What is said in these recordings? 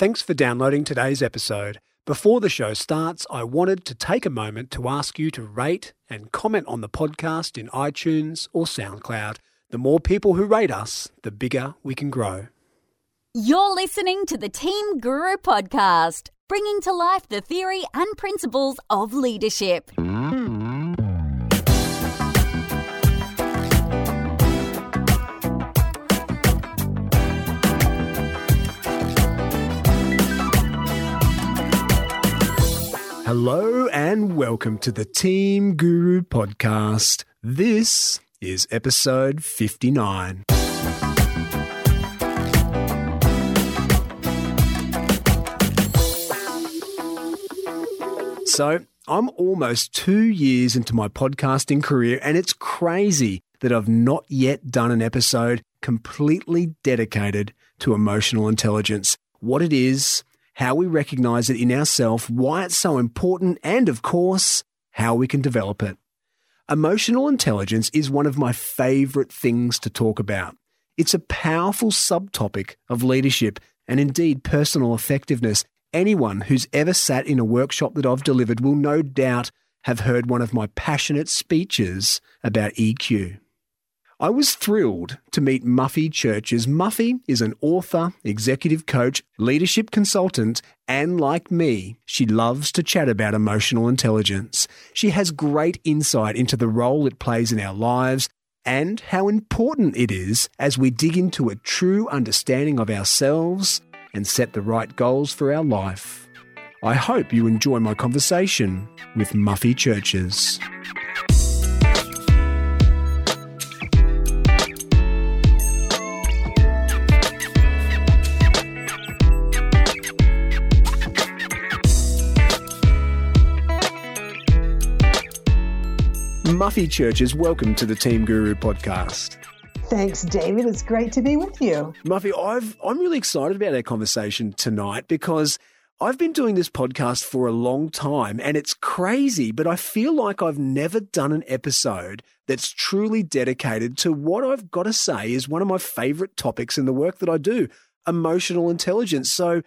Thanks for downloading today's episode. Before the show starts, I wanted to take a moment to ask you to rate and comment on the podcast in iTunes or SoundCloud. The more people who rate us, the bigger we can grow. You're listening to the Team Guru podcast, bringing to life the theory and principles of leadership. Hello and welcome to the Team Guru podcast. This is episode 59. So, I'm almost two years into my podcasting career, and it's crazy that I've not yet done an episode completely dedicated to emotional intelligence. What it is, how we recognize it in ourselves, why it's so important, and of course, how we can develop it. Emotional intelligence is one of my favorite things to talk about. It's a powerful subtopic of leadership and indeed personal effectiveness. Anyone who's ever sat in a workshop that I've delivered will no doubt have heard one of my passionate speeches about EQ. I was thrilled to meet Muffy Churches. Muffy is an author, executive coach, leadership consultant, and like me, she loves to chat about emotional intelligence. She has great insight into the role it plays in our lives and how important it is as we dig into a true understanding of ourselves and set the right goals for our life. I hope you enjoy my conversation with Muffy Churches. Muffy Churches, welcome to the Team Guru podcast. Thanks, David. It's great to be with you. Muffy, I've, I'm really excited about our conversation tonight because I've been doing this podcast for a long time and it's crazy, but I feel like I've never done an episode that's truly dedicated to what I've got to say is one of my favorite topics in the work that I do emotional intelligence. So,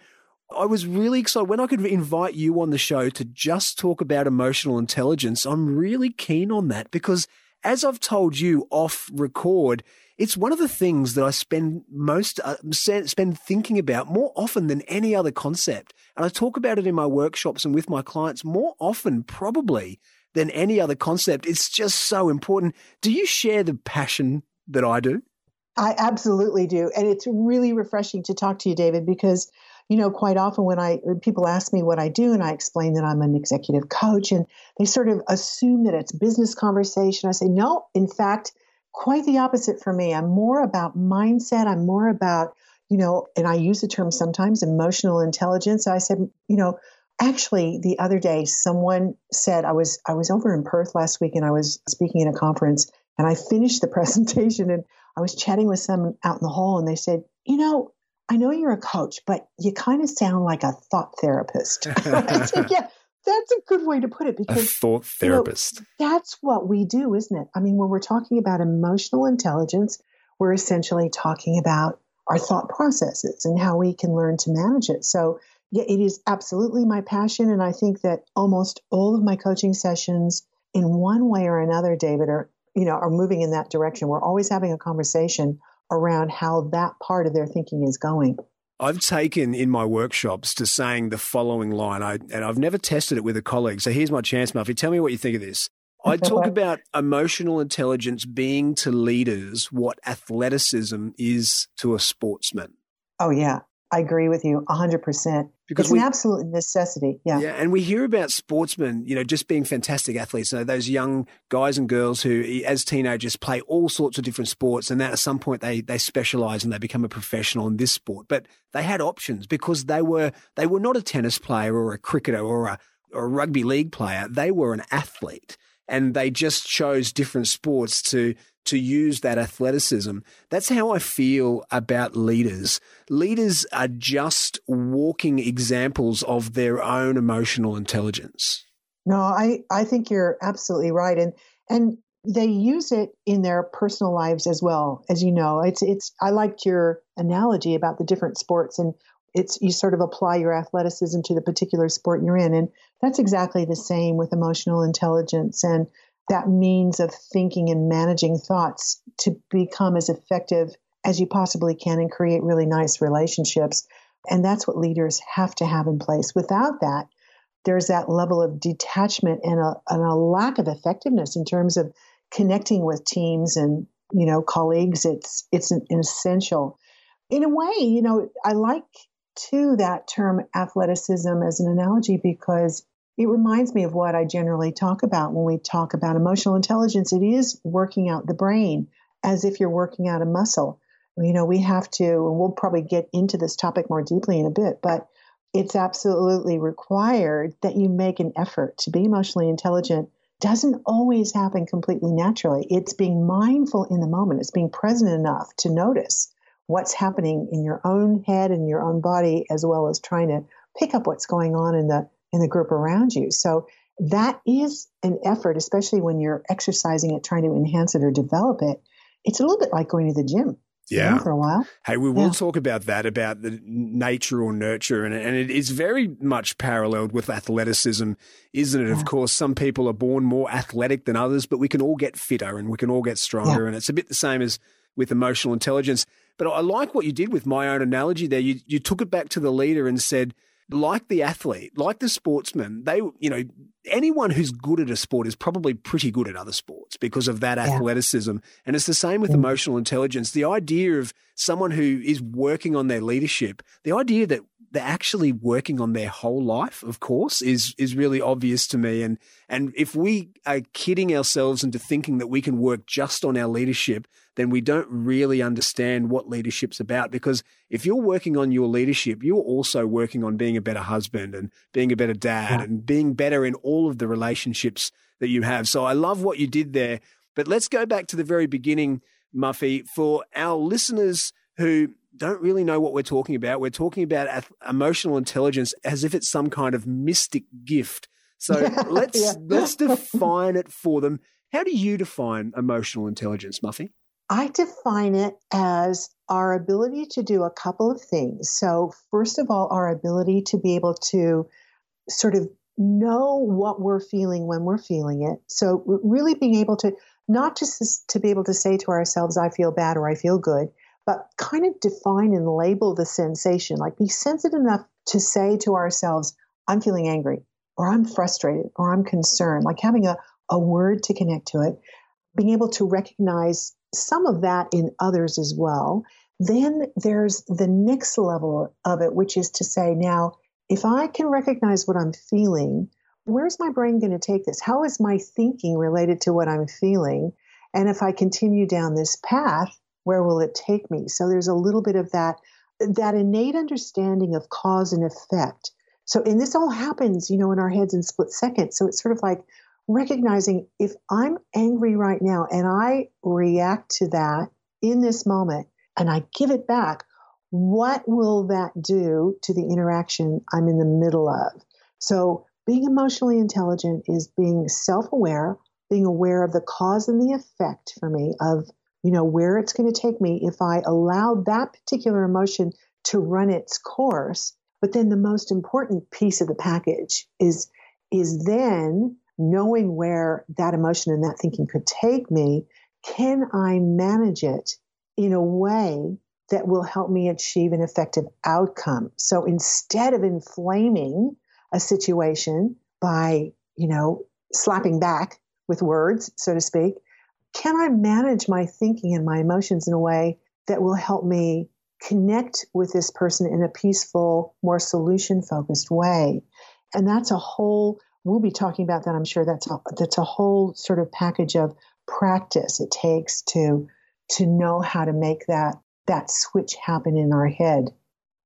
I was really excited when I could invite you on the show to just talk about emotional intelligence. I'm really keen on that because, as I've told you off record, it's one of the things that I spend most uh, spend thinking about more often than any other concept, and I talk about it in my workshops and with my clients more often, probably than any other concept. It's just so important. Do you share the passion that I do? I absolutely do, and it's really refreshing to talk to you, David, because you know, quite often when I when people ask me what I do and I explain that I'm an executive coach and they sort of assume that it's business conversation, I say, no, in fact, quite the opposite for me. I'm more about mindset. I'm more about, you know, and I use the term sometimes emotional intelligence. I said, you know, actually the other day someone said I was I was over in Perth last week and I was speaking at a conference and I finished the presentation and I was chatting with someone out in the hall and they said, you know, I know you're a coach, but you kind of sound like a thought therapist. Said, yeah, that's a good way to put it because a thought therapist. You know, that's what we do, isn't it? I mean, when we're talking about emotional intelligence, we're essentially talking about our thought processes and how we can learn to manage it. So, yeah, it is absolutely my passion. And I think that almost all of my coaching sessions, in one way or another, David, are, you know, are moving in that direction. We're always having a conversation around how that part of their thinking is going. I've taken in my workshops to saying the following line, I, and I've never tested it with a colleague. So here's my chance, Muffy. Tell me what you think of this. I talk about emotional intelligence being to leaders what athleticism is to a sportsman. Oh, yeah. I agree with you 100%. Because it's we, an absolute necessity. Yeah. Yeah. And we hear about sportsmen, you know, just being fantastic athletes. So those young guys and girls who, as teenagers, play all sorts of different sports. And that at some point they, they specialize and they become a professional in this sport. But they had options because they were, they were not a tennis player or a cricketer or a, or a rugby league player. They were an athlete and they just chose different sports to to use that athleticism. That's how I feel about leaders. Leaders are just walking examples of their own emotional intelligence. No, I, I think you're absolutely right. And and they use it in their personal lives as well, as you know. It's it's I liked your analogy about the different sports and it's you sort of apply your athleticism to the particular sport you're in. And that's exactly the same with emotional intelligence and that means of thinking and managing thoughts to become as effective as you possibly can and create really nice relationships. And that's what leaders have to have in place. Without that there's that level of detachment and a, and a lack of effectiveness in terms of connecting with teams and you know colleagues. It's it's an, essential. In a way you know i like too that term athleticism as an analogy because it reminds me of what i generally talk about when we talk about emotional intelligence. It is working out the brain as if you're working out a muscle. You know we have to and we'll probably get into this topic more deeply in a bit but it's absolutely required that you make an effort to be emotionally intelligent. Doesn't always happen completely naturally. It's being mindful in the moment, it's being present enough to notice what's happening in your own head and your own body as well as trying to pick up what's going on in the in the group around you. So that is an effort, especially when you're exercising it, trying to enhance it or develop it. It's a little bit like going to the gym yeah. for a while. Hey, we will yeah. talk about that, about the nature or nurture. And, and it is very much paralleled with athleticism, isn't it? Yeah. Of course, some people are born more athletic than others, but we can all get fitter and we can all get stronger. Yeah. And it's a bit the same as with emotional intelligence. But I like what you did with my own analogy there. You, you took it back to the leader and said, like the athlete, like the sportsman, they, you know, anyone who's good at a sport is probably pretty good at other sports because of that yeah. athleticism. And it's the same with mm. emotional intelligence. The idea of someone who is working on their leadership, the idea that they're actually working on their whole life, of course, is is really obvious to me. And and if we are kidding ourselves into thinking that we can work just on our leadership, then we don't really understand what leadership's about. Because if you're working on your leadership, you're also working on being a better husband and being a better dad yeah. and being better in all of the relationships that you have. So I love what you did there. But let's go back to the very beginning, Muffy, for our listeners who don't really know what we're talking about. We're talking about emotional intelligence as if it's some kind of mystic gift. So let's yeah. let's define it for them. How do you define emotional intelligence, Muffy? I define it as our ability to do a couple of things. So, first of all, our ability to be able to sort of know what we're feeling when we're feeling it. So, really being able to not just to be able to say to ourselves, I feel bad or I feel good, but kind of define and label the sensation, like be sensitive enough to say to ourselves, I'm feeling angry, or I'm frustrated, or I'm concerned, like having a, a word to connect to it, being able to recognize some of that in others as well. Then there's the next level of it, which is to say, now, if I can recognize what I'm feeling, where's my brain going to take this? How is my thinking related to what I'm feeling? And if I continue down this path, where will it take me? So there's a little bit of that that innate understanding of cause and effect. So and this all happens, you know, in our heads in split seconds. So it's sort of like recognizing if I'm angry right now and I react to that in this moment and I give it back, what will that do to the interaction I'm in the middle of? So being emotionally intelligent is being self-aware, being aware of the cause and the effect for me of you know, where it's going to take me if I allow that particular emotion to run its course. But then the most important piece of the package is is then knowing where that emotion and that thinking could take me. Can I manage it in a way that will help me achieve an effective outcome? So instead of inflaming a situation by, you know, slapping back with words, so to speak, can I manage my thinking and my emotions in a way that will help me connect with this person in a peaceful, more solution focused way? And that's a whole, we'll be talking about that, I'm sure that's a, that's a whole sort of package of practice it takes to to know how to make that that switch happen in our head.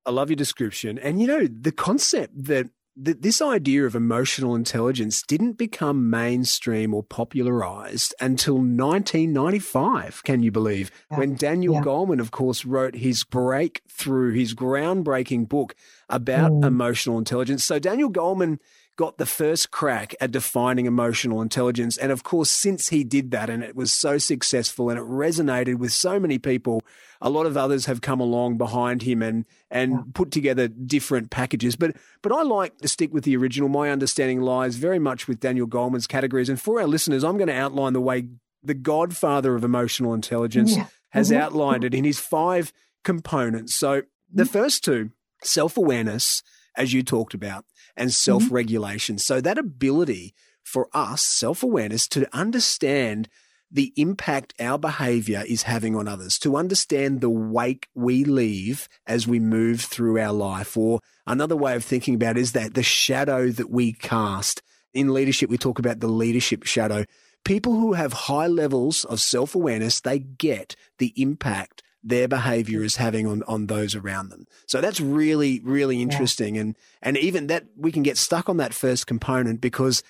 I love your description. And you know, the concept that that this idea of emotional intelligence didn't become mainstream or popularized until 1995, can you believe? Yeah. When Daniel yeah. Goleman, of course, wrote his breakthrough, his groundbreaking book about mm. emotional intelligence. So Daniel Goleman got the first crack at defining emotional intelligence. And of course, since he did that and it was so successful and it resonated with so many people, a lot of others have come along behind him and and yeah. put together different packages. But but I like to stick with the original. My understanding lies very much with Daniel Goleman's categories. And for our listeners, I'm going to outline the way the godfather of emotional intelligence yeah. has mm-hmm. outlined it in his five components. So the mm-hmm. first two, self-awareness, as you talked about, and self regulation. Mm-hmm. So that ability for us, self awareness, to understand the impact our behavior is having on others, to understand the wake we leave as we move through our life. Or another way of thinking about it is that the shadow that we cast. In leadership, we talk about the leadership shadow. People who have high levels of self awareness, they get the impact their behavior is having on, on those around them. So that's really, really interesting. Yeah. And, and even that we can get stuck on that first component because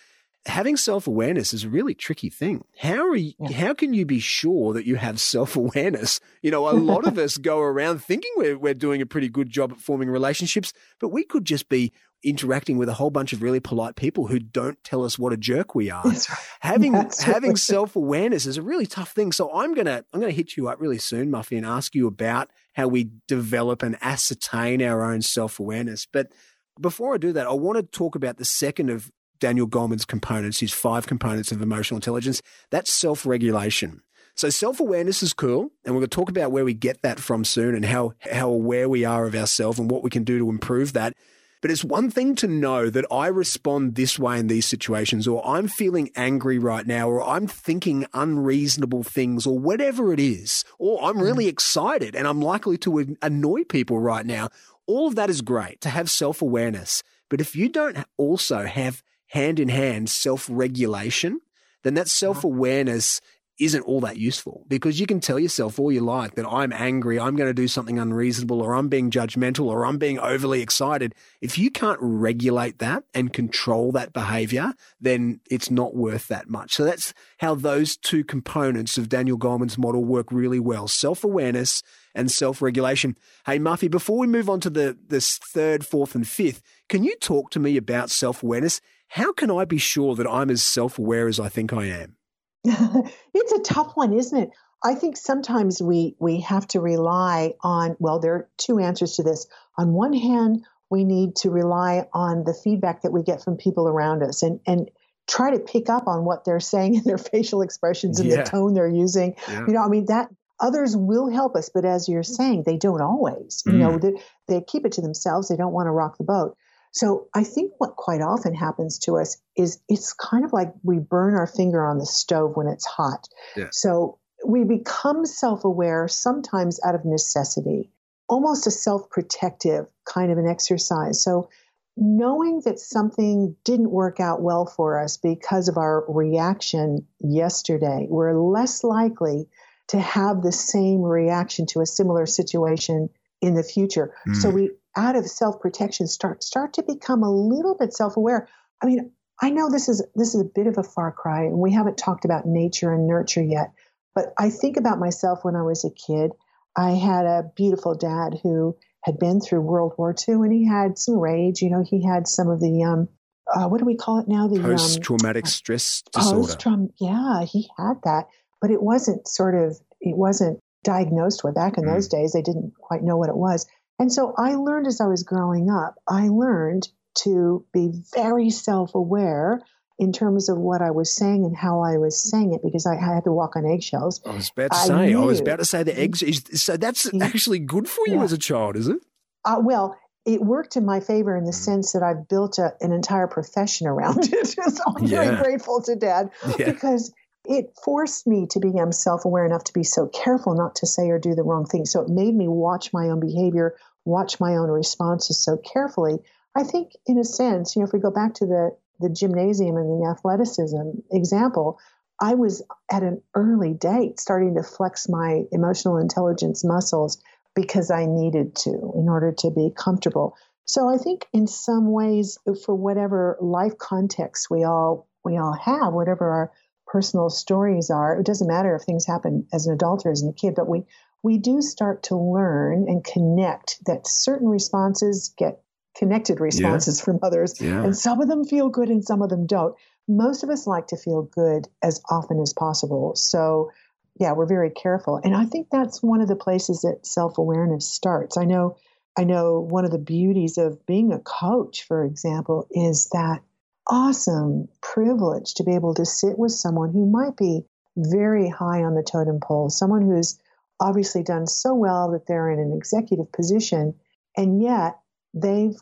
having self-awareness is a really tricky thing. How are you, yeah. how can you be sure that you have self-awareness? You know, a lot of us go around thinking we're, we're doing a pretty good job at forming relationships, but we could just be interacting with a whole bunch of really polite people who don't tell us what a jerk we are. Right. Having That's having right. self awareness is a really tough thing. So I'm gonna I'm gonna hit you up really soon, Muffy, and ask you about how we develop and ascertain our own self awareness. But before I do that, I want to talk about the second of Daniel Goleman's components, his five components of emotional intelligence. That's self regulation. So self awareness is cool, and we're going to talk about where we get that from soon and how how aware we are of ourselves and what we can do to improve that. But it's one thing to know that I respond this way in these situations, or I'm feeling angry right now, or I'm thinking unreasonable things, or whatever it is, or I'm really mm. excited and I'm likely to annoy people right now. All of that is great to have self awareness. But if you don't also have hand in hand self regulation, then that self awareness isn't all that useful because you can tell yourself all you like that I'm angry, I'm going to do something unreasonable, or I'm being judgmental, or I'm being overly excited. If you can't regulate that and control that behavior, then it's not worth that much. So that's how those two components of Daniel Goleman's model work really well self awareness and self regulation. Hey, Muffy, before we move on to the this third, fourth, and fifth, can you talk to me about self awareness? How can I be sure that I'm as self aware as I think I am? it's a tough one, isn't it? I think sometimes we we have to rely on well there are two answers to this. On one hand, we need to rely on the feedback that we get from people around us and and try to pick up on what they're saying in their facial expressions and yeah. the tone they're using. Yeah. You know, I mean that others will help us, but as you're saying, they don't always. Mm. You know, mm. they, they keep it to themselves. They don't want to rock the boat. So I think what quite often happens to us is it's kind of like we burn our finger on the stove when it's hot. Yeah. So we become self aware sometimes out of necessity, almost a self protective kind of an exercise. So knowing that something didn't work out well for us because of our reaction yesterday, we're less likely to have the same reaction to a similar situation in the future. Mm. So we out of self-protection start start to become a little bit self-aware. I mean, I know this is this is a bit of a far cry and we haven't talked about nature and nurture yet, but I think about myself when I was a kid. I had a beautiful dad who had been through World War II and he had some rage, you know, he had some of the um uh, what do we call it now? The post traumatic um, stress disorder. Post-traum- yeah, he had that, but it wasn't sort of it wasn't diagnosed with back in mm. those days. They didn't quite know what it was. And so I learned as I was growing up, I learned to be very self aware in terms of what I was saying and how I was saying it because I had to walk on eggshells. I was about to I say, knew. I was about to say the eggs. So that's actually good for you yeah. as a child, is it? Uh, well, it worked in my favor in the mm. sense that I've built a, an entire profession around it. so I'm yeah. very grateful to Dad yeah. because it forced me to become self aware enough to be so careful not to say or do the wrong thing. So it made me watch my own behavior, watch my own responses so carefully. I think, in a sense, you know, if we go back to the, the gymnasium and the athleticism example, I was at an early date starting to flex my emotional intelligence muscles because I needed to in order to be comfortable. So I think in some ways, for whatever life context we all we all have, whatever our personal stories are. It doesn't matter if things happen as an adult or as a kid, but we we do start to learn and connect that certain responses get connected responses yeah. from others. Yeah. And some of them feel good and some of them don't. Most of us like to feel good as often as possible. So, yeah, we're very careful. And I think that's one of the places that self-awareness starts. I know I know one of the beauties of being a coach, for example, is that awesome privilege to be able to sit with someone who might be very high on the totem pole, someone who's obviously done so well that they're in an executive position, and yet they've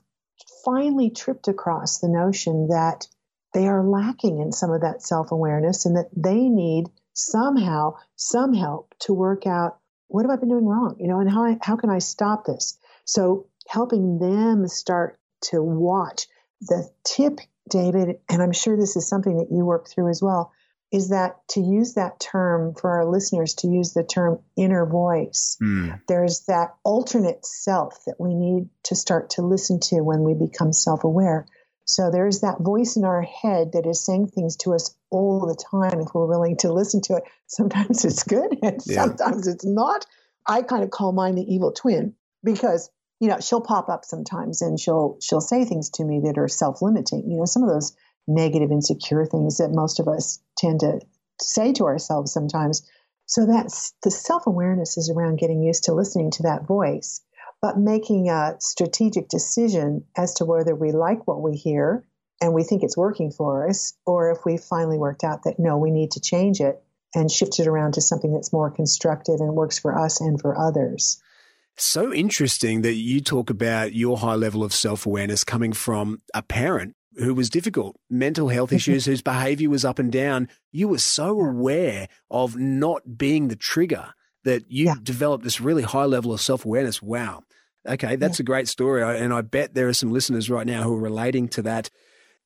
finally tripped across the notion that they are lacking in some of that self awareness and that they need somehow some help to work out what have I been doing wrong, you know, and how I, how can I stop this? So helping them start to watch the tip, David, and I'm sure this is something that you work through as well, is that to use that term for our listeners to use the term inner voice. Mm. There's that alternate self that we need to start to listen to when we become self aware. So there's that voice in our head that is saying things to us all the time if we're willing to listen to it. Sometimes it's good and yeah. sometimes it's not. I kind of call mine the evil twin because you know she'll pop up sometimes and she'll she'll say things to me that are self-limiting. You know, some of those negative, insecure things that most of us tend to say to ourselves sometimes. So that's the self awareness is around getting used to listening to that voice, but making a strategic decision as to whether we like what we hear and we think it's working for us, or if we finally worked out that no, we need to change it and shift it around to something that's more constructive and works for us and for others. So interesting that you talk about your high level of self awareness coming from a parent who was difficult, mental health issues, whose behavior was up and down. You were so aware of not being the trigger that you yeah. developed this really high level of self awareness. Wow. Okay, that's yeah. a great story. And I bet there are some listeners right now who are relating to that.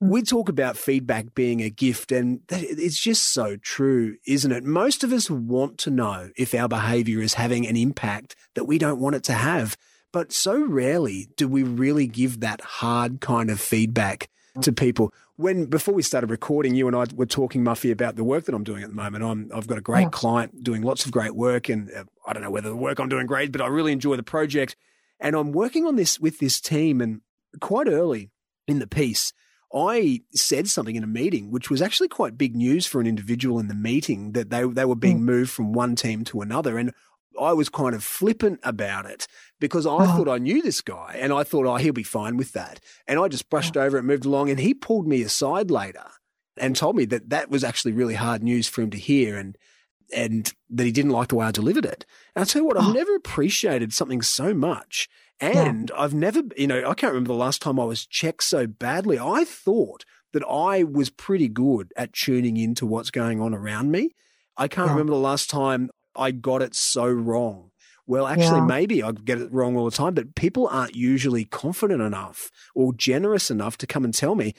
Mm. We talk about feedback being a gift, and it's just so true, isn't it? Most of us want to know if our behavior is having an impact that we don't want it to have. But so rarely do we really give that hard kind of feedback to people. When before we started recording, you and I were talking, Muffy, about the work that I'm doing at the moment. I'm, I've got a great yeah. client doing lots of great work, and uh, I don't know whether the work I'm doing great, but I really enjoy the project. And I'm working on this with this team, and quite early in the piece, I said something in a meeting, which was actually quite big news for an individual in the meeting that they, they were being mm. moved from one team to another. And I was kind of flippant about it because I oh. thought I knew this guy and I thought, oh, he'll be fine with that. And I just brushed oh. over it, moved along, and he pulled me aside later and told me that that was actually really hard news for him to hear and and that he didn't like the way I delivered it. And I tell you what, I've oh. never appreciated something so much. And yeah. I've never, you know, I can't remember the last time I was checked so badly. I thought that I was pretty good at tuning into what's going on around me. I can't yeah. remember the last time I got it so wrong. Well, actually, yeah. maybe I get it wrong all the time, but people aren't usually confident enough or generous enough to come and tell me.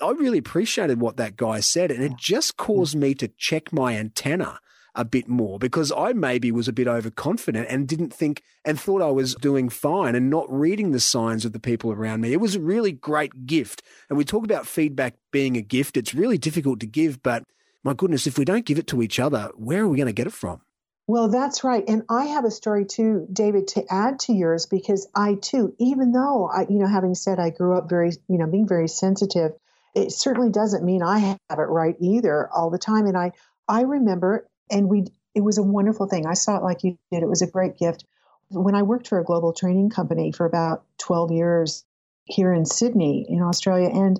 I really appreciated what that guy said, and it just mm. caused me to check my antenna a bit more because I maybe was a bit overconfident and didn't think and thought I was doing fine and not reading the signs of the people around me. It was a really great gift. And we talk about feedback being a gift. It's really difficult to give, but my goodness, if we don't give it to each other, where are we going to get it from? Well, that's right. And I have a story too, David, to add to yours because I too, even though I, you know, having said I grew up very, you know, being very sensitive, it certainly doesn't mean I have it right either all the time. And I, I remember, and we, it was a wonderful thing. I saw it like you did. It was a great gift. When I worked for a global training company for about 12 years here in Sydney, in Australia, and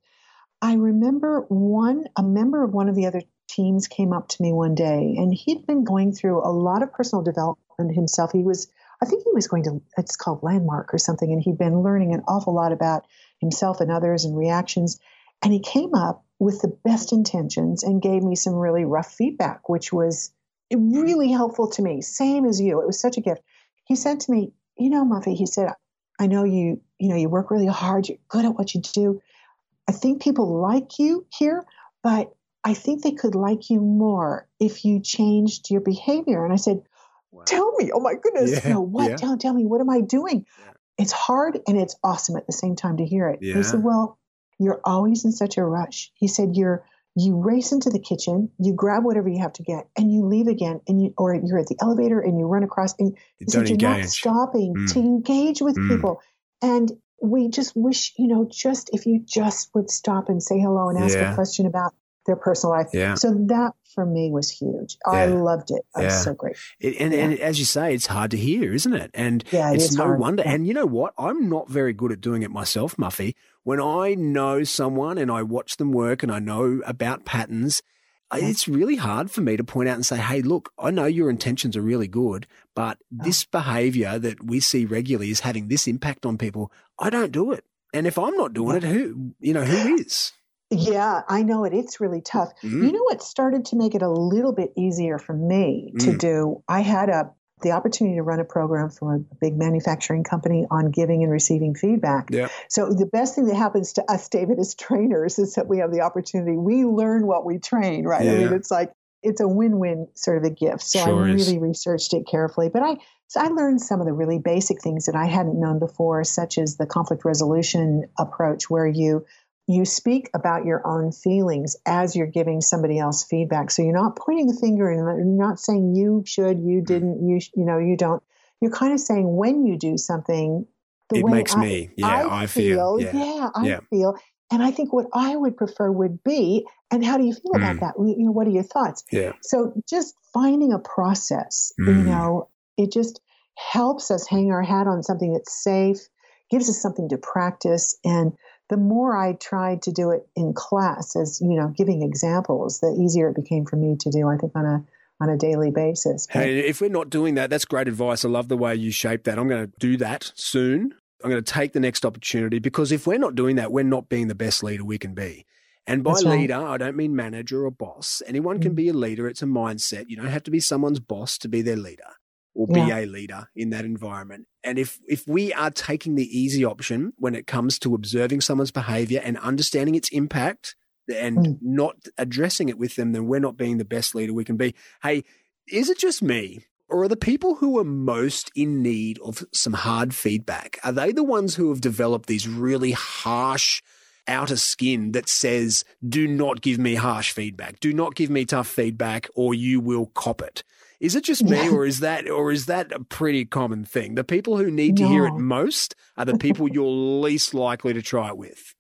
I remember one, a member of one of the other teams came up to me one day and he'd been going through a lot of personal development himself. He was, I think he was going to, it's called Landmark or something, and he'd been learning an awful lot about himself and others and reactions. And he came up with the best intentions and gave me some really rough feedback, which was really helpful to me. Same as you. It was such a gift. He said to me, you know, Muffy, he said, I know you, you know, you work really hard. You're good at what you do. I think people like you here, but I think they could like you more if you changed your behavior. And I said, wow. Tell me, oh my goodness, yeah, you know, what? Yeah. Tell, tell me, what am I doing? Yeah. It's hard and it's awesome at the same time to hear it. Yeah. He said, Well, you're always in such a rush. He said, You're you race into the kitchen, you grab whatever you have to get, and you leave again, and you or you're at the elevator and you run across and you don't you're not stopping mm. to engage with mm. people. And we just wish, you know, just if you just would stop and say hello and ask Yeah. a question about their personal life. Yeah. So that for me was huge. I loved it. I Yeah. was so great. It, and, and as you say, it's hard to hear, isn't it? And Yeah, it it's no hard. wonder. Yeah. And you know what? I'm not very good at doing it myself, Muffy. When I know someone and I watch them work and I know about patterns, Yeah. it's really hard for me to point out and say, hey, look, I know your intentions are really good, but this behavior that we see regularly is having this impact on people. I don't do it. And if I'm not doing it, who, you know, who is? Yeah, I know it. It's really tough. Mm. You know what started to make it a little bit easier for me to Mm. do? I had a the opportunity to run a program for a big manufacturing company on giving and receiving feedback. Yeah. So the best thing that happens to us, David, as trainers, is that we have the opportunity. We learn what we train, right? I mean, it's like it's a win-win sort of a gift. So Sure I is. really researched it carefully, but I so I learned some of the really basic things that I hadn't known before, such as the conflict resolution approach, where you you speak about your own feelings as you're giving somebody else feedback. So you're not pointing the finger and you're not saying you should, you didn't, you you know, you don't. You're kind of saying when you do something, the It way makes I, me, yeah, I feel, yeah. I Yeah. feel. And I think what I would prefer would be, and how do you feel about Mm. that? You know, what are your thoughts? Yeah. So just finding a process, you Mm. know, it just helps us hang our hat on something that's safe, gives us something to practice. And the more I tried to do it in class as, you know, giving examples, the easier it became for me to do, I think, on a on a daily basis. But- Hey, if we're not doing that, that's great advice. I love the way you shape that. I'm going to do that soon. I'm going to take the next opportunity because if we're not doing that, we're not being the best leader we can be. And by right. leader, I don't mean manager or boss. Anyone can Mm. be a leader. It's a mindset. You don't have to be someone's boss to be their leader or be Yeah. a leader in that environment. And if if we are taking the easy option when it comes to observing someone's behavior and understanding its impact and Mm. not addressing it with them, then we're not being the best leader we can be. Hey, is it just me? Or are the people who are most in need of some hard feedback? Are they the ones who have developed these really harsh outer skin that says, do not give me harsh feedback, do not give me tough feedback, or you will cop it? Is it just me, Yeah. or is that, or is that a pretty common thing? The people who need to hear it most are the people you're least likely to try it with.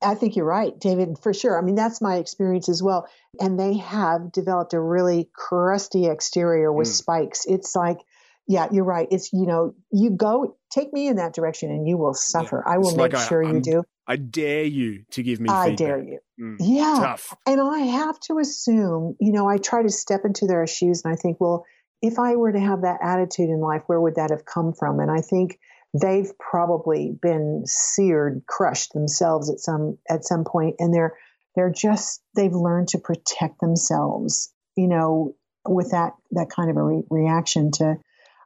I think you're right, David, for sure. I mean, that's my experience as well. And they have developed a really crusty exterior with Mm. spikes. It's like, yeah, you're right. It's, you know, you go, take me in that direction and you will suffer. I will It's make like sure you I'm do. I dare you to give me I feedback. dare you. Mm. Yeah. Tough. And I have to assume, you know, I try to step into their shoes and I think, well, if I were to have that attitude in life, where would that have come from? And I think they've probably been seared, crushed themselves at some at some point, and they're they're just they've learned to protect themselves, you know, with that that kind of a re- reaction to.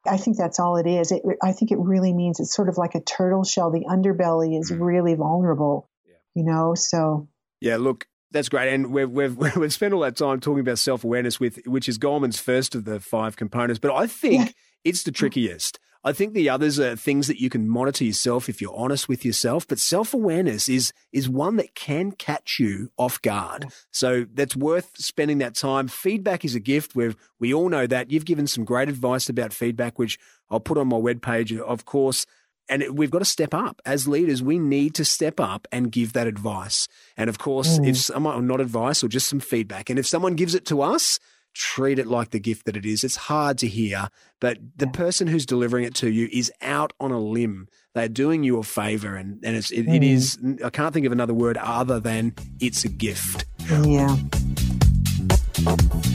I think that's all it is. It, I think it really means it's sort of like a turtle shell. The underbelly is Mm. really vulnerable, Yeah. you know. So Yeah, look, that's great, and we've we've we've spent all that time talking about self awareness with which is Goleman's first of the five components, but I think Yeah. it's the trickiest. I think the others are things that you can monitor yourself if you're honest with yourself, but self awareness is is one that can catch you off guard. So that's worth spending that time. Feedback is a gift. We we all know that. You've given some great advice about feedback, which I'll put on my webpage, of course. And it- we've got to step up as leaders. We need to step up and give that advice. And of course, Mm. if someone, not advice or just some feedback, and if someone gives it to us, treat it like the gift that it is. It's hard to hear, but the person who's delivering it to you is out on a limb. They're doing you a favor. And, and it's, it, it Mm. is, I can't think of another word other than it's a gift. yeah.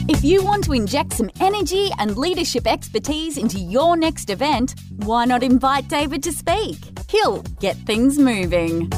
If you want to inject some energy and leadership expertise into your next event, why not invite David to speak? He'll get things moving.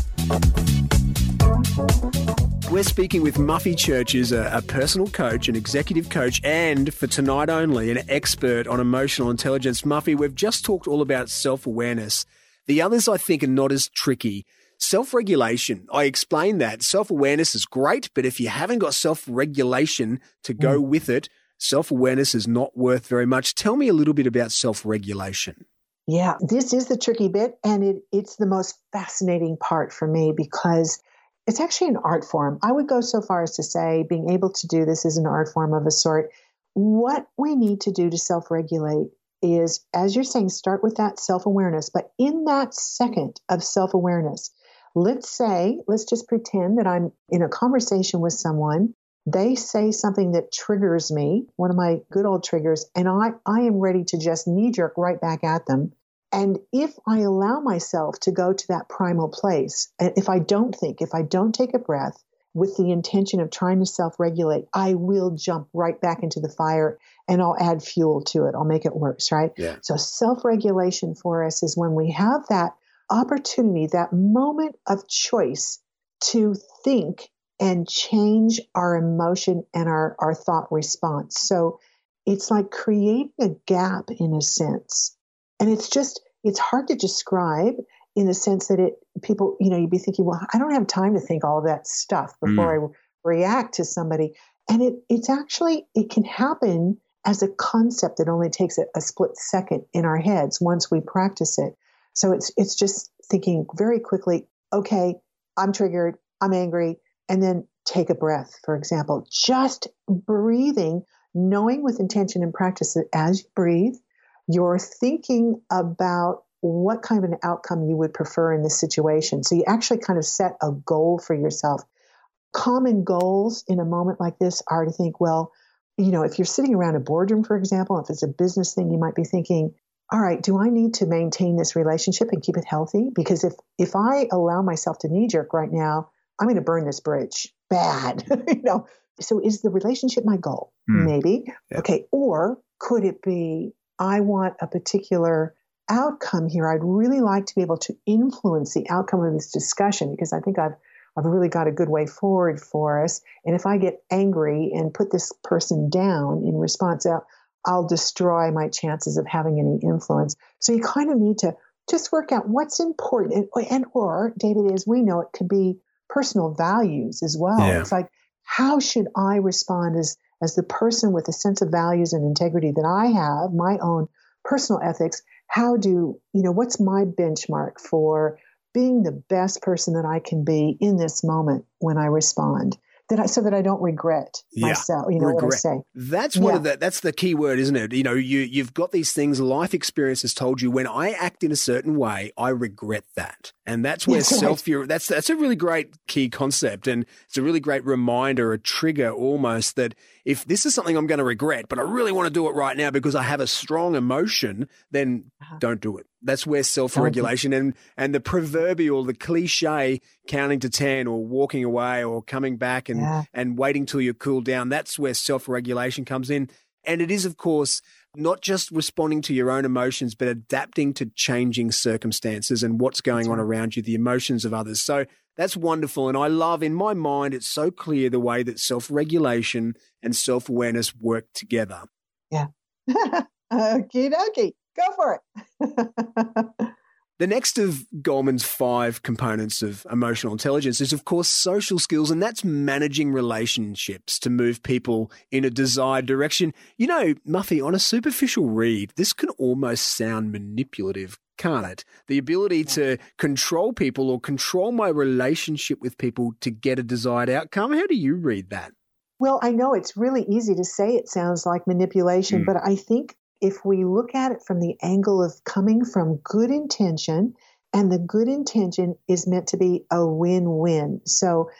We're speaking with Muffy Churches, a, a personal coach, an executive coach, and for tonight only, an expert on emotional intelligence. Muffy, we've just talked all about self awareness. The others, I think, are not as tricky. Self regulation, I explained that. Self awareness is great, but if you haven't got self regulation to go hmm. with it, self awareness is not worth very much. Tell me a little bit about self regulation. Yeah, this is the tricky bit, and it, it's the most fascinating part for me because it's actually an art form. I would go so far as to say being able to do this is an art form of a sort. What we need to do to self regulate is, as you're saying, start with that self awareness. But in that second of self awareness, let's say, let's just pretend that I'm in a conversation with someone. They say something that triggers me, one of my good old triggers, and I, I am ready to just knee jerk right back at them. And if I allow myself to go to that primal place, and if I don't think, if I don't take a breath with the intention of trying to self regulate, I will jump right back into the fire and I'll add fuel to it. I'll make it worse, right? Yeah. So self regulation for us is when we have that opportunity, that moment of choice to think and change our emotion and our, our thought response. So it's like creating a gap in a sense. And it's just, it's hard to describe in the sense that it, people, you know, you'd be thinking, well, I don't have time to think all that stuff before mm. I react to somebody. And it, it's actually, it can happen as a concept that only takes a, a split second in our heads once we practice it. So it's it's just thinking very quickly, okay, I'm triggered, I'm angry, and then take a breath, for example. Just breathing, knowing with intention and practice that as you breathe, you're thinking about what kind of an outcome you would prefer in this situation. So you actually kind of set a goal for yourself. Common goals in a moment like this are to think, well, you know, if you're sitting around a boardroom, for example, if it's a business thing, you might be thinking, all right, do I need to maintain this relationship and keep it healthy? Because if if I allow myself to knee jerk right now, I'm going to burn this bridge bad. you know, so is the relationship my goal? Mm. Maybe. Yeah. Okay. Or could it be I want a particular outcome here? I'd really like to be able to influence the outcome of this discussion because I think I've I've really got a good way forward for us. And if I get angry and put this person down in response, I'll destroy my chances of having any influence. So you kind of need to just work out what's important. And, and or, David, as we know, it could be personal values as well. Yeah. It's like, how should I respond as, as the person with a sense of values and integrity that I have, my own personal ethics? How do, you know, what's my benchmark for being the best person that I can be in this moment when I respond? that I, so that I don't regret yeah. myself. You know regret. what I say. That's one yeah. of the that's the key word, isn't it? You know, you you've got these things. Life experience has told you when I act in a certain way, I regret that, and that's where that's self. Right. That's that's a really great key concept, and it's a really great reminder, a trigger almost that if this is something I'm going to regret, but I really want to do it right now because I have a strong emotion, then uh-huh. don't do it. That's where self-regulation and and the proverbial, the cliche, counting to ten or walking away or coming back and yeah. and waiting till you cool down. That's where self-regulation comes in, and it is, of course, not just responding to your own emotions, but adapting to changing circumstances and what's going on around you, the emotions of others. So that's wonderful. And I love, in my mind, it's so clear the way that self regulation and self awareness work together. Yeah. Okie dokie. Go for it. The next of Goleman's five components of emotional intelligence is, of course, social skills, and that's managing relationships to move people in a desired direction. You know, Muffy, on a superficial read, this can almost sound manipulative, can't it? The ability to control people or control my relationship with people to get a desired outcome. How do you read that? Well, I know it's really easy to say it sounds like manipulation, mm. but I think if we look at it from the angle of coming from good intention, and the good intention is meant to be a win win. So,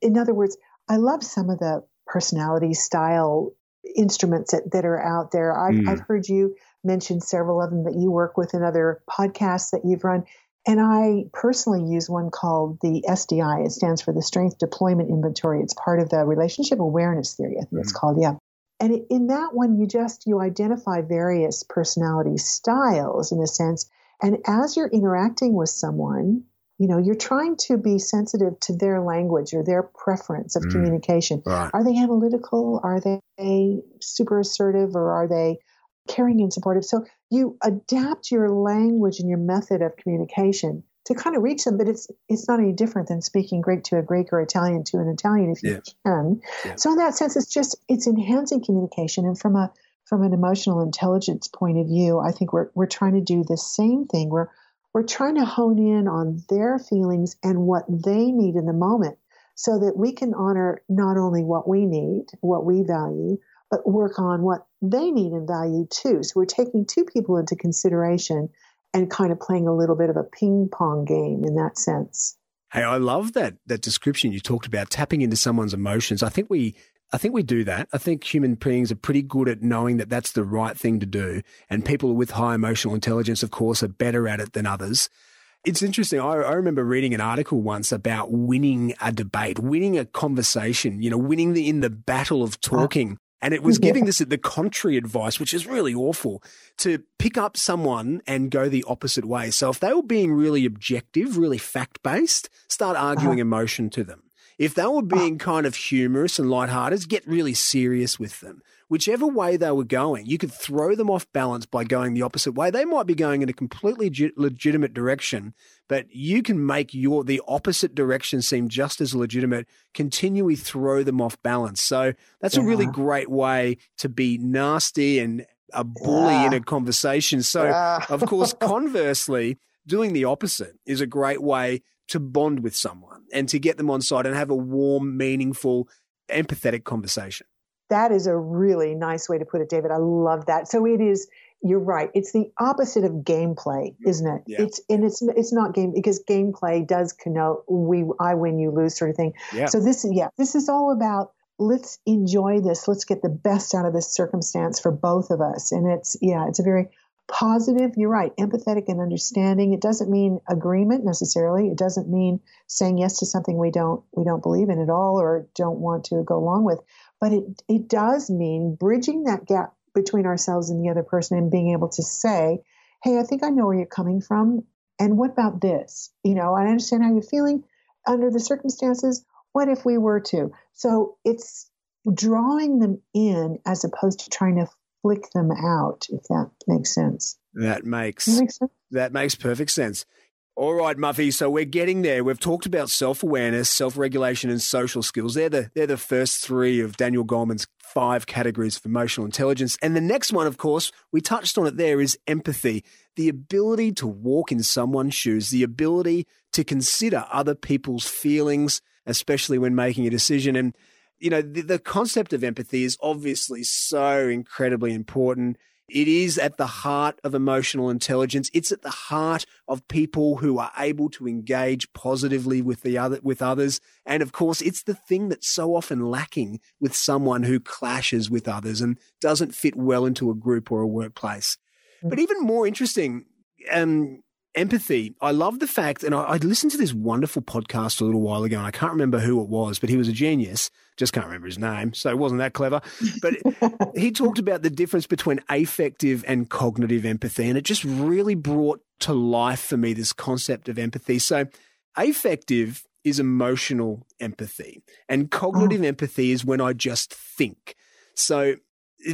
in other words, I love some of the personality style instruments that, that are out there. I've, mm. I've heard you mention several of them that you work with in other podcasts that you've run. And I personally use one called the SDI. It stands for the Strength Deployment Inventory. It's part of the Relationship Awareness Theory, I think mm. it's called. Yeah. And in that one, you just you identify various personality styles in a sense. And as you're interacting with someone, you know, you're trying to be sensitive to their language or their preference of mm. communication. Right. Are they analytical? Are they super assertive? Or are they caring and supportive? So you adapt your language and your method of communication to kind of reach them, but it's it's not any different than speaking Greek to a Greek or Italian to an Italian if you yeah. can. Yeah. So in that sense, it's just it's enhancing communication, and from a from an emotional intelligence point of view, I think we're we're trying to do the same thing. We're we're trying to hone in on their feelings and what they need in the moment, so that we can honor not only what we need, what we value, but work on what they need and value too. So we're taking two people into consideration and kind of playing a little bit of a ping pong game in that sense. Hey, I love that that description you talked about tapping into someone's emotions. I think we I think we do that. I think human beings are pretty good at knowing that that's the right thing to do. And people with high emotional intelligence, of course, are better at it than others. It's interesting. I, I, remember reading an article once about winning a debate, winning a conversation, you know, winning the, in the battle of talking. And it was giving this the contrary advice, which is really awful, to pick up someone and go the opposite way. So if they were being really objective, really fact based, start arguing uh-huh. emotion to them. If they were being kind of humorous and lighthearted, get really serious with them. Whichever way they were going, you could throw them off balance by going the opposite way. They might be going in a completely legitimate direction, but you can make your the opposite direction seem just as legitimate. Continually throw them off balance. So that's yeah. a really great way to be nasty and a bully yeah. in a conversation. So, yeah. of course, conversely, doing the opposite is a great way to bond with someone and to get them on side and have a warm, meaningful, empathetic conversation. That is a really nice way to put it, David. I love that. So it is. You're right. It's the opposite of gameplay, isn't it? Yeah. It's and it's it's not game because gameplay does connote we I win you lose sort of thing. Yeah. So this yeah this is all about let's enjoy this. Let's get the best out of this circumstance for both of us. And it's yeah it's a very positive you're right empathetic and understanding it doesn't mean agreement necessarily it doesn't mean saying yes to something we don't we don't believe in at all or don't want to go along with but it it does mean bridging that gap between ourselves and the other person and being able to say hey i think i know where you're coming from and what about this you know i understand how you're feeling under the circumstances what if we were to so it's drawing them in as opposed to trying to flick them out, if that makes sense. That makes, that makes sense. That makes perfect sense. All right, Muffy. So we're getting there. We've talked about self-awareness, self-regulation, and social skills. They're the they're the first three of Daniel Goleman's five categories of emotional intelligence. And the next one, of course, we touched on it there, is empathy. The ability to walk in someone's shoes, the ability to consider other people's feelings, especially when making a decision. And you know, the, the concept of empathy is obviously so incredibly important. It is at the heart of emotional intelligence. It's at the heart of people who are able to engage positively with the other with others. And of course, it's the thing that's so often lacking with someone who clashes with others and doesn't fit well into a group or a workplace. Mm. But even more interesting, um, empathy. I love the fact, and I, I listened to this wonderful podcast a little while ago, and I can't remember who it was, but he was a genius. Just can't remember his name, so it wasn't that clever. But he talked about the difference between affective and cognitive empathy, and it just really brought to life for me this concept of empathy. So, affective is emotional empathy, and cognitive oh. empathy is when I just think. So,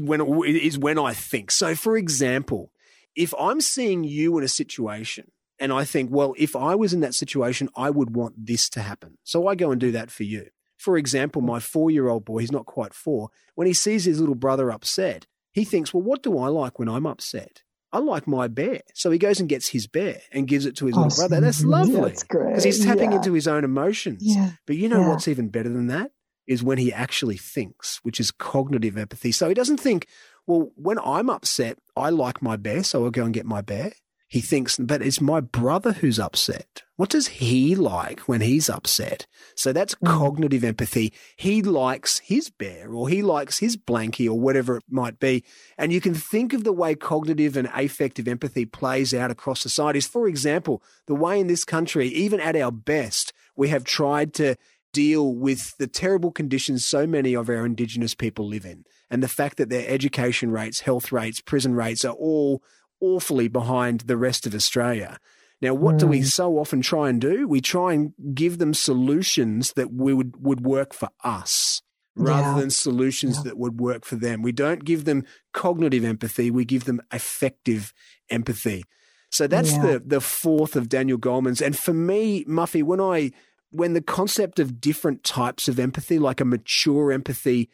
when it is when I think. So, for example, if I'm seeing you in a situation and I think, well, if I was in that situation, I would want this to happen. So I go and do that for you. For example, my four year old boy, he's not quite four, when he sees his little brother upset, he thinks, well, what do I like when I'm upset? I like my bear. So he goes and gets his bear and gives it to his little brother. That's lovely. That's great. Because he's tapping yeah. into his own emotions. Yeah. But you know yeah. what's even better than that? Is when he actually thinks, which is cognitive empathy. So he doesn't think, well, when I'm upset, I like my bear, so I'll go and get my bear. He thinks, but it's my brother who's upset. What does he like when he's upset? So that's mm. cognitive empathy. He likes his bear or he likes his blankie or whatever it might be. And you can think of the way cognitive and affective empathy plays out across societies. For example, the way in this country, even at our best, we have tried to deal with the terrible conditions so many of our Indigenous people live in, and the fact that their education rates, health rates, prison rates are all awfully behind the rest of Australia. Now, what mm. do we mm. so often try and do? We try and give them solutions that we would, would work for us rather yeah. than solutions yeah. that would work for them. We don't give them cognitive empathy, we give them affective empathy. So that's yeah. the the fourth of Daniel Goleman's. And for me, Muffy, when I when the concept of different types of empathy, like a mature empathy,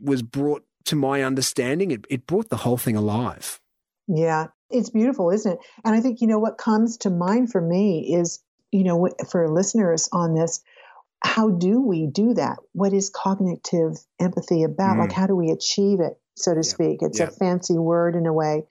was brought to my understanding, it, it brought the whole thing alive. Yeah, it's beautiful, isn't it? And I think, you know, what comes to mind for me is, you know, for listeners on this, how do we do that? What is cognitive empathy about? Mm. Like, how do we achieve it? so to speak. It's a fancy word in a way.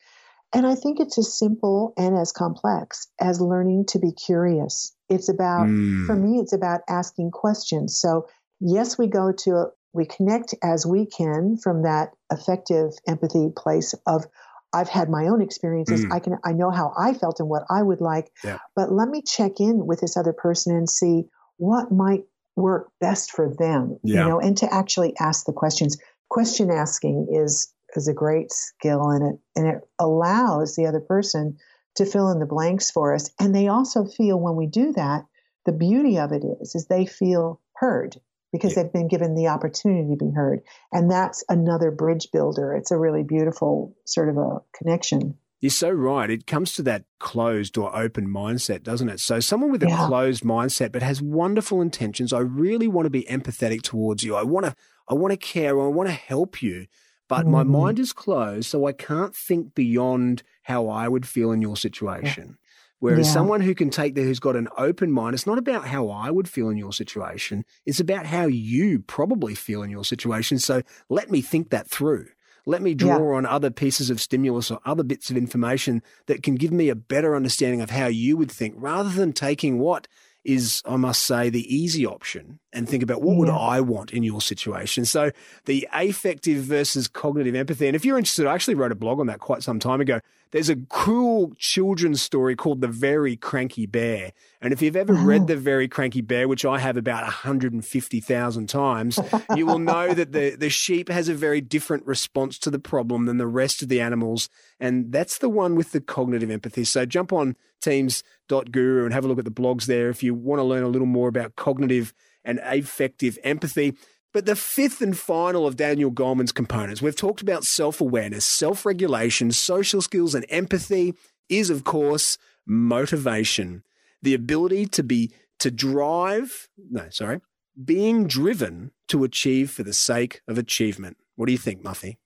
And I think it's as simple and as complex as learning to be curious. It's about, mm. for me, it's about asking questions. So, yes, we go to, a, we connect as we can from that affective empathy place of, I've had my own experiences. Mm. I can, I know how I felt and what I would like. Yeah. But let me check in with this other person and see what might work best for them, yeah. you know, and to actually ask the questions. Question asking is is a great skill and it and it allows the other person to fill in the blanks for us and they also feel when we do that the beauty of it is is they feel heard because yeah. they've been given the opportunity to be heard and that's another bridge builder it's a really beautiful sort of a connection you're so right. It comes to that closed or open mindset, doesn't it? So, someone with a yeah. closed mindset but has wonderful intentions. I really want to be empathetic towards you. I want to, I want to care. I want to help you but mm. my mind is closed, so I can't think beyond how I would feel in your situation. Yeah. Whereas yeah. someone who can take there, who's got an open mind, it's not about how I would feel in your situation. It's about how you probably feel in your situation. So let me think that through. Let me draw yeah. on other pieces of stimulus or other bits of information that can give me a better understanding of how you would think rather than taking what is, I must say, the easy option and think about what yeah. would I want in your situation. So the affective versus cognitive empathy. And if you're interested, I actually wrote a blog on that quite some time ago. There's a cool children's story called The Very Cranky Bear. And if you've ever wow. read The Very Cranky Bear, which I have about 150,000 times, you will know that the, the sheep has a very different response to the problem than the rest of the animals. And that's the one with the cognitive empathy. So jump on teams.guru and have a look at the blogs there if you want to learn a little more about cognitive and affective empathy. But the fifth and final of Daniel Goleman's components, we've talked about self awareness, self regulation, social skills, and empathy, is of course motivation. The ability to be, to drive, no, sorry, being driven to achieve for the sake of achievement. What do you think, Muffy?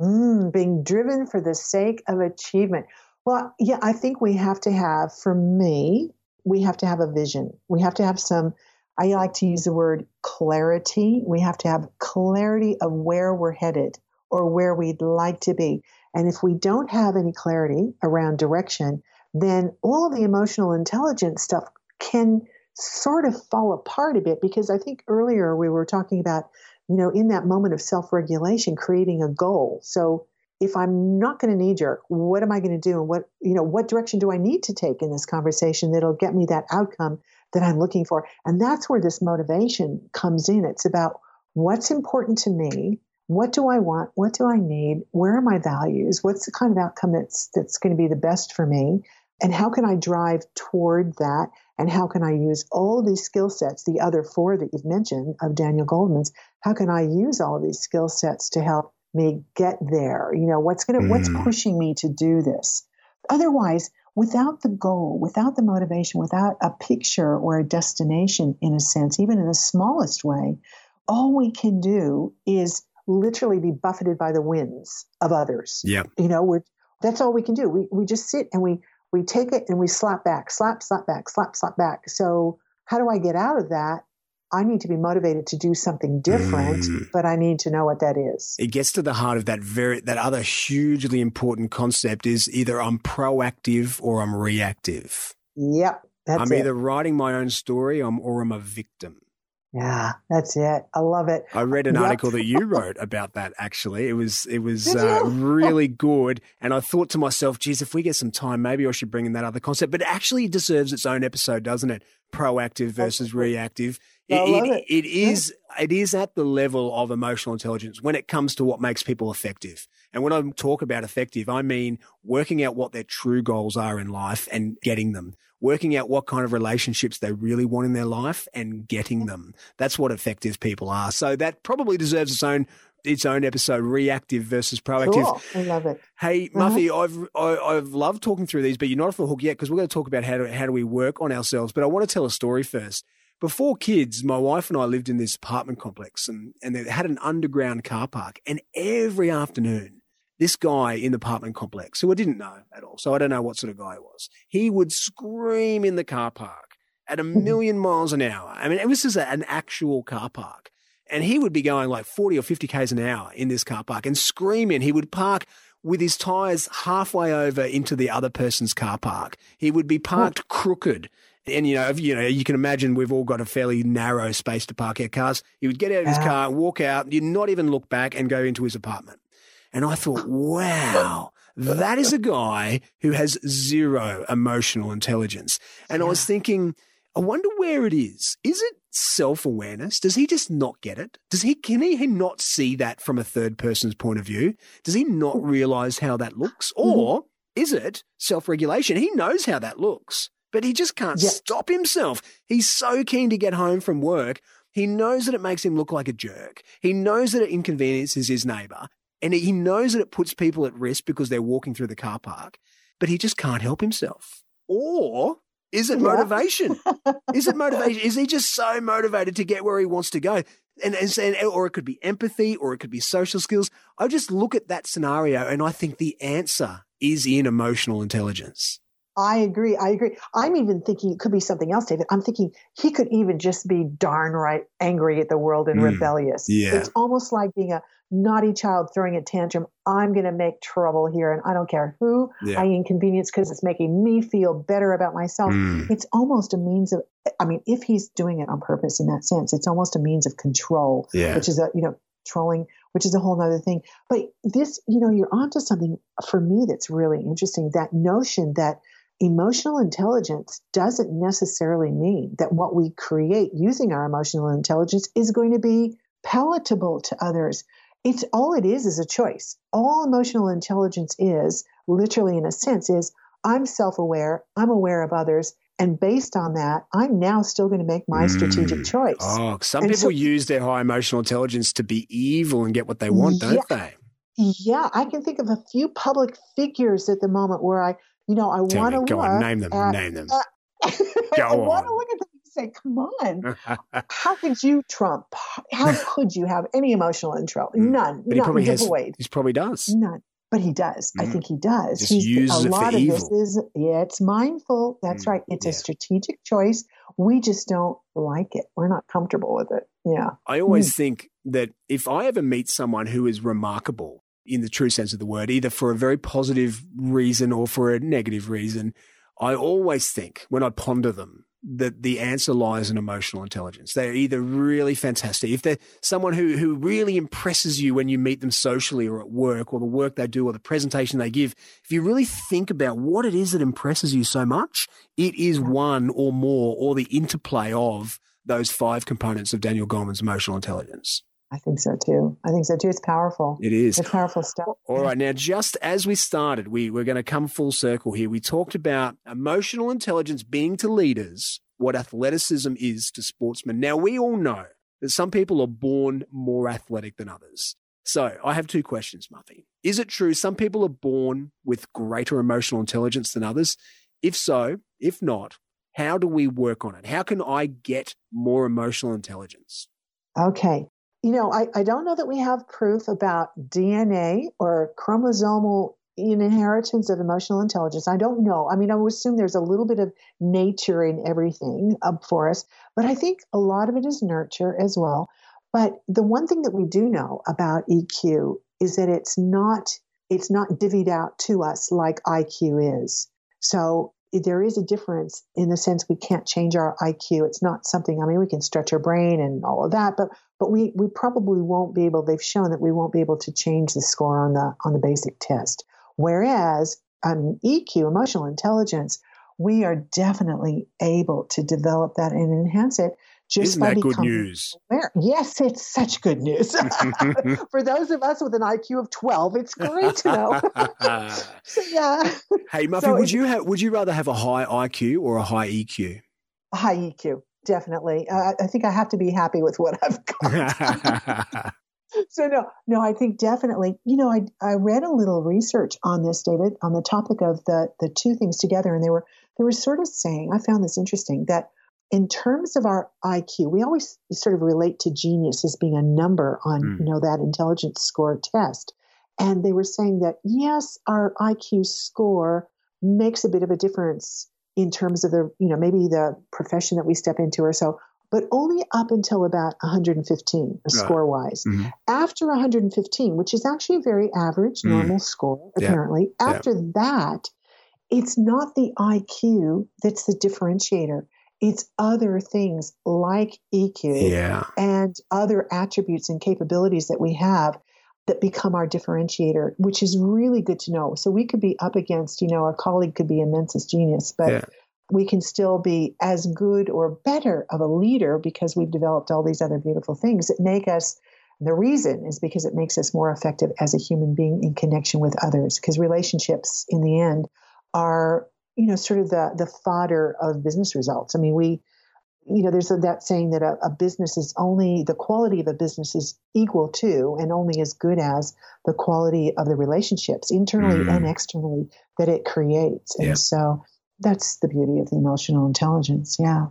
Mm, being driven for the sake of achievement. Well, yeah, I think we have to have, for me, we have to have a vision. We have to have some I like to use the word clarity. We have to have clarity of where we're headed or where we'd like to be. And if we don't have any clarity around direction, then all the emotional intelligence stuff can sort of fall apart a bit because I think earlier we were talking about, you know, in that moment of self regulation, creating a goal. So if I'm not going to knee jerk, what am I going to do? And what, you know, what direction do I need to take in this conversation that'll get me that outcome that I'm looking for. And that's where this motivation comes in. It's about what's important to me. What do I want? What do I need? Where are my values? What's the kind of outcome that's that's going to be the best for me? And how can I drive toward that? And how can I use all these skill sets, the other four that you've mentioned of Daniel Goleman's, how can I use all of these skill sets to help me get there? You know, what's gonna mm. what's pushing me to do this? Otherwise, without the goal, without the motivation, without a picture or a destination, in a sense, even in the smallest way, all we can do is literally be buffeted by the winds of others. Yeah. You know, we're that's all we can do. We we just sit and we we take it and we slap back, slap, slap back, slap, slap back. So how do I get out of that? I need to be motivated to do something different, mm. but I need to know what that is. It gets to the heart of that very that other hugely important concept is either I'm proactive or I'm reactive. Yep. I'm it. either writing my own story or I'm a victim. Yeah, that's it. I love it. I read an yep. article that you wrote about that. Actually, it was it was uh, really good, and I thought to myself, "Geez, if we get some time, maybe I should bring in that other concept." But it actually, deserves its own episode, doesn't it? Proactive versus reactive. It, it, it is yeah. it is at the level of emotional intelligence when it comes to what makes people effective. And when I talk about effective, I mean working out what their true goals are in life and getting them. Working out what kind of relationships they really want in their life and getting them. That's what effective people are. So that probably deserves its own its own episode, reactive versus proactive. Cool. I love it. Hey, uh-huh. Muffy, I've I, have i have loved talking through these, but you're not off the hook yet because we're going to talk about how do how do we work on ourselves. But I want to tell a story first before kids, my wife and I lived in this apartment complex and, and they had an underground car park. And every afternoon, this guy in the apartment complex, who I didn't know at all, so I don't know what sort of guy he was, he would scream in the car park at a million miles an hour. I mean, it was just an actual car park. And he would be going like 40 or 50 Ks an hour in this car park and screaming. He would park with his tyres halfway over into the other person's car park. He would be parked crooked. And you know, you know, you can imagine we've all got a fairly narrow space to park our cars. He would get out of his car, walk out, you'd not even look back, and go into his apartment. And I thought, wow, that is a guy who has zero emotional intelligence. And yeah. I was thinking, I wonder where it is. Is it self awareness? Does he just not get it? Does he can he not see that from a third person's point of view? Does he not realize how that looks? Mm-hmm. Or is it self regulation? He knows how that looks, but he just can't yeah. stop himself. He's so keen to get home from work. He knows that it makes him look like a jerk. He knows that it inconveniences his neighbor. And he knows that it puts people at risk because they're walking through the car park, but he just can't help himself. Or is it motivation? is it motivation? Is he just so motivated to get where he wants to go? And, and, or it could be empathy or it could be social skills. I just look at that scenario and I think the answer is in emotional intelligence. I agree. I agree. I'm even thinking it could be something else, David. I'm thinking he could even just be darn right angry at the world and mm, rebellious. Yeah. It's almost like being a naughty child throwing a tantrum. I'm going to make trouble here, and I don't care who yeah. I inconvenience because it's making me feel better about myself. Mm. It's almost a means of, I mean, if he's doing it on purpose in that sense, it's almost a means of control, yeah. which is a, you know, trolling, which is a whole other thing. But this, you know, you're onto something for me that's really interesting that notion that emotional intelligence doesn't necessarily mean that what we create using our emotional intelligence is going to be palatable to others. It's all it is is a choice. All emotional intelligence is, literally in a sense, is I'm self aware, I'm aware of others, and based on that, I'm now still going to make my strategic mm. choice. Oh, some and people so, use their high emotional intelligence to be evil and get what they want, yeah, don't they? Yeah, I can think of a few public figures at the moment where I you know, I want to go on, name them, at, name them. Uh, I want to look at them and say, "Come on, how could you Trump? How could you have any emotional intro? Hmm. None. But he probably has. He probably does. None. But he does. Mm. I think he does. Just He's, uses a lot of evil. this is yeah, it's mindful. That's mm. right. It's yeah. a strategic choice. We just don't like it. We're not comfortable with it. Yeah. I always mm. think that if I ever meet someone who is remarkable, in the true sense of the word, either for a very positive reason or for a negative reason, I always think when I ponder them that the answer lies in emotional intelligence. They're either really fantastic. If they're someone who, who really impresses you when you meet them socially or at work or the work they do or the presentation they give, if you really think about what it is that impresses you so much, it is one or more or the interplay of those five components of Daniel Goleman's emotional intelligence. I think so too. I think so too. It's powerful. It is. It's powerful stuff. All right. Now, just as we started, we, we're going to come full circle here. We talked about emotional intelligence being to leaders what athleticism is to sportsmen. Now, we all know that some people are born more athletic than others. So I have two questions, Muffy. Is it true some people are born with greater emotional intelligence than others? If so, if not, how do we work on it? How can I get more emotional intelligence? Okay you know, I, I don't know that we have proof about DNA or chromosomal inheritance of emotional intelligence. I don't know. I mean, I would assume there's a little bit of nature in everything up for us, but I think a lot of it is nurture as well. But the one thing that we do know about EQ is that it's not it's not divvied out to us like IQ is. So there is a difference in the sense we can't change our IQ. It's not something. I mean, we can stretch our brain and all of that, but but we we probably won't be able. They've shown that we won't be able to change the score on the on the basic test. Whereas um, EQ, emotional intelligence, we are definitely able to develop that and enhance it just Isn't by that good news? Aware. Yes, it's such good news. For those of us with an IQ of 12, it's great to know. so, yeah. Hey, Muffy, so would you have, would you rather have a high IQ or a high EQ? A high EQ, definitely. Uh, I think I have to be happy with what I've got. so no, no, I think definitely. You know, I I read a little research on this, David, on the topic of the the two things together, and they were they were sort of saying. I found this interesting that in terms of our IQ, we always sort of relate to genius as being a number on, mm. you know, that intelligence score test. And they were saying that yes, our IQ score makes a bit of a difference in terms of the, you know, maybe the profession that we step into or so. but only up until about 115 right. score wise. Mm-hmm. After 115, which is actually a very average, mm. normal score, apparently, yeah. after yeah. that, it's not the IQ that's the differentiator. It's other things like EQ yeah. and other attributes and capabilities that we have that become our differentiator, which is really good to know. So we could be up against, you know, our colleague could be immense genius, but yeah. we can still be as good or better of a leader because we've developed all these other beautiful things that make us the reason is because it makes us more effective as a human being in connection with others because relationships in the end are you know, sort of the the fodder of business results. I mean, we, you know, there's a, that saying that a, a, business is only the quality of a business is equal to and only as good as the quality of the relationships internally mm. and externally that it creates. And yeah. so that's the beauty of the emotional intelligence. Yeah.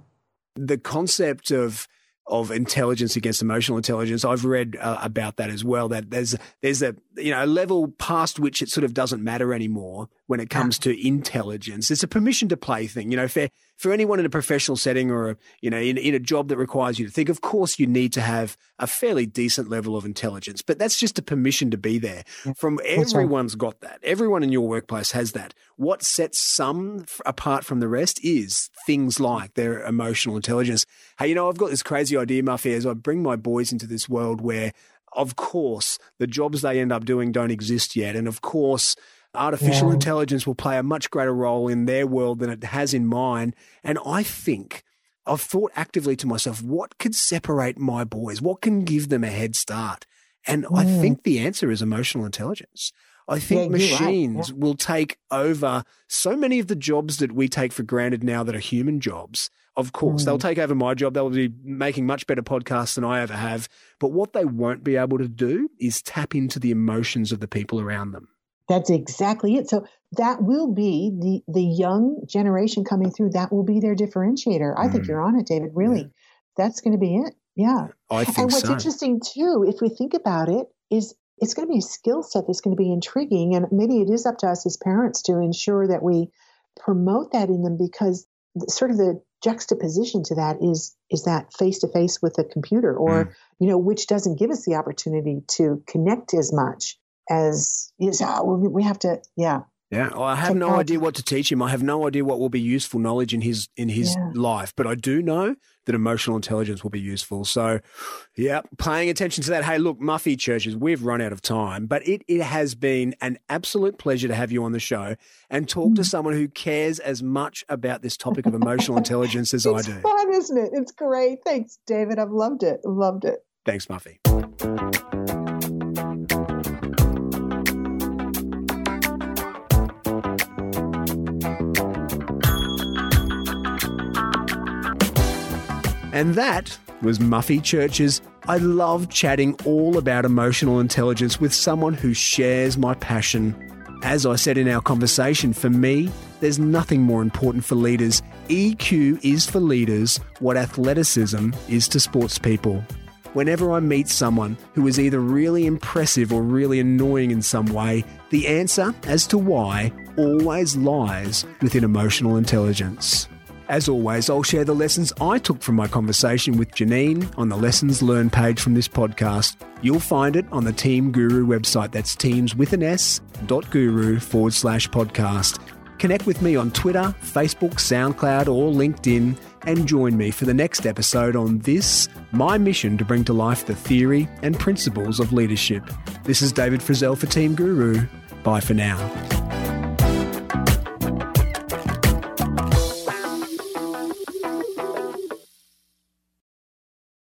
The concept of of intelligence against emotional intelligence. I've read uh, about that as well. That there's there's a you know a level past which it sort of doesn't matter anymore when it comes to intelligence. It's a permission to play thing. You know, for for anyone in a professional setting or a, you know in, in a job that requires you to think, of course you need to have a fairly decent level of intelligence. But that's just a permission to be there. From everyone's got that. Everyone in your workplace has that. What sets some apart from the rest is things like their emotional intelligence. Hey, you know, I've got this crazy idea, Muffy, as I bring my boys into this world where of course, the jobs they end up doing don't exist yet. And of course, artificial yeah. intelligence will play a much greater role in their world than it has in mine. And I think I've thought actively to myself, what could separate my boys? What can give them a head start? And mm. I think the answer is emotional intelligence. I think yeah, machines right. yeah. will take over so many of the jobs that we take for granted now that are human jobs. Of course, mm. they'll take over my job. They'll be making much better podcasts than I ever have. But what they won't be able to do is tap into the emotions of the people around them. That's exactly it. So that will be the the young generation coming through. That will be their differentiator. I mm. think you're on it, David. Really, yeah. that's going to be it. Yeah. I think And what's so. interesting too, if we think about it, is it's going to be a skill set that's going to be intriguing, and maybe it is up to us as parents to ensure that we promote that in them because sort of the juxtaposition to that is is that face to face with a computer or mm. you know which doesn't give us the opportunity to connect as much as is oh, we have to yeah yeah, well, I have no idea what to teach him. I have no idea what will be useful knowledge in his in his yeah. life, but I do know that emotional intelligence will be useful. So, yeah, paying attention to that. Hey, look, Muffy Churches, we've run out of time, but it it has been an absolute pleasure to have you on the show and talk mm. to someone who cares as much about this topic of emotional intelligence as I do. It's fun, isn't it? It's great. Thanks, David. I've loved it. Loved it. Thanks, Muffy. And that was Muffy Churches I love chatting all about emotional intelligence with someone who shares my passion. As I said in our conversation, for me, there's nothing more important for leaders. EQ is for leaders what athleticism is to sports people. Whenever I meet someone who is either really impressive or really annoying in some way, the answer as to why always lies within emotional intelligence. As always, I'll share the lessons I took from my conversation with Janine on the Lessons Learned page from this podcast. You'll find it on the Team Guru website. That's teams with an S dot guru forward slash podcast. Connect with me on Twitter, Facebook, SoundCloud, or LinkedIn, and join me for the next episode on this, my mission to bring to life the theory and principles of leadership. This is David Frizzell for Team Guru. Bye for now.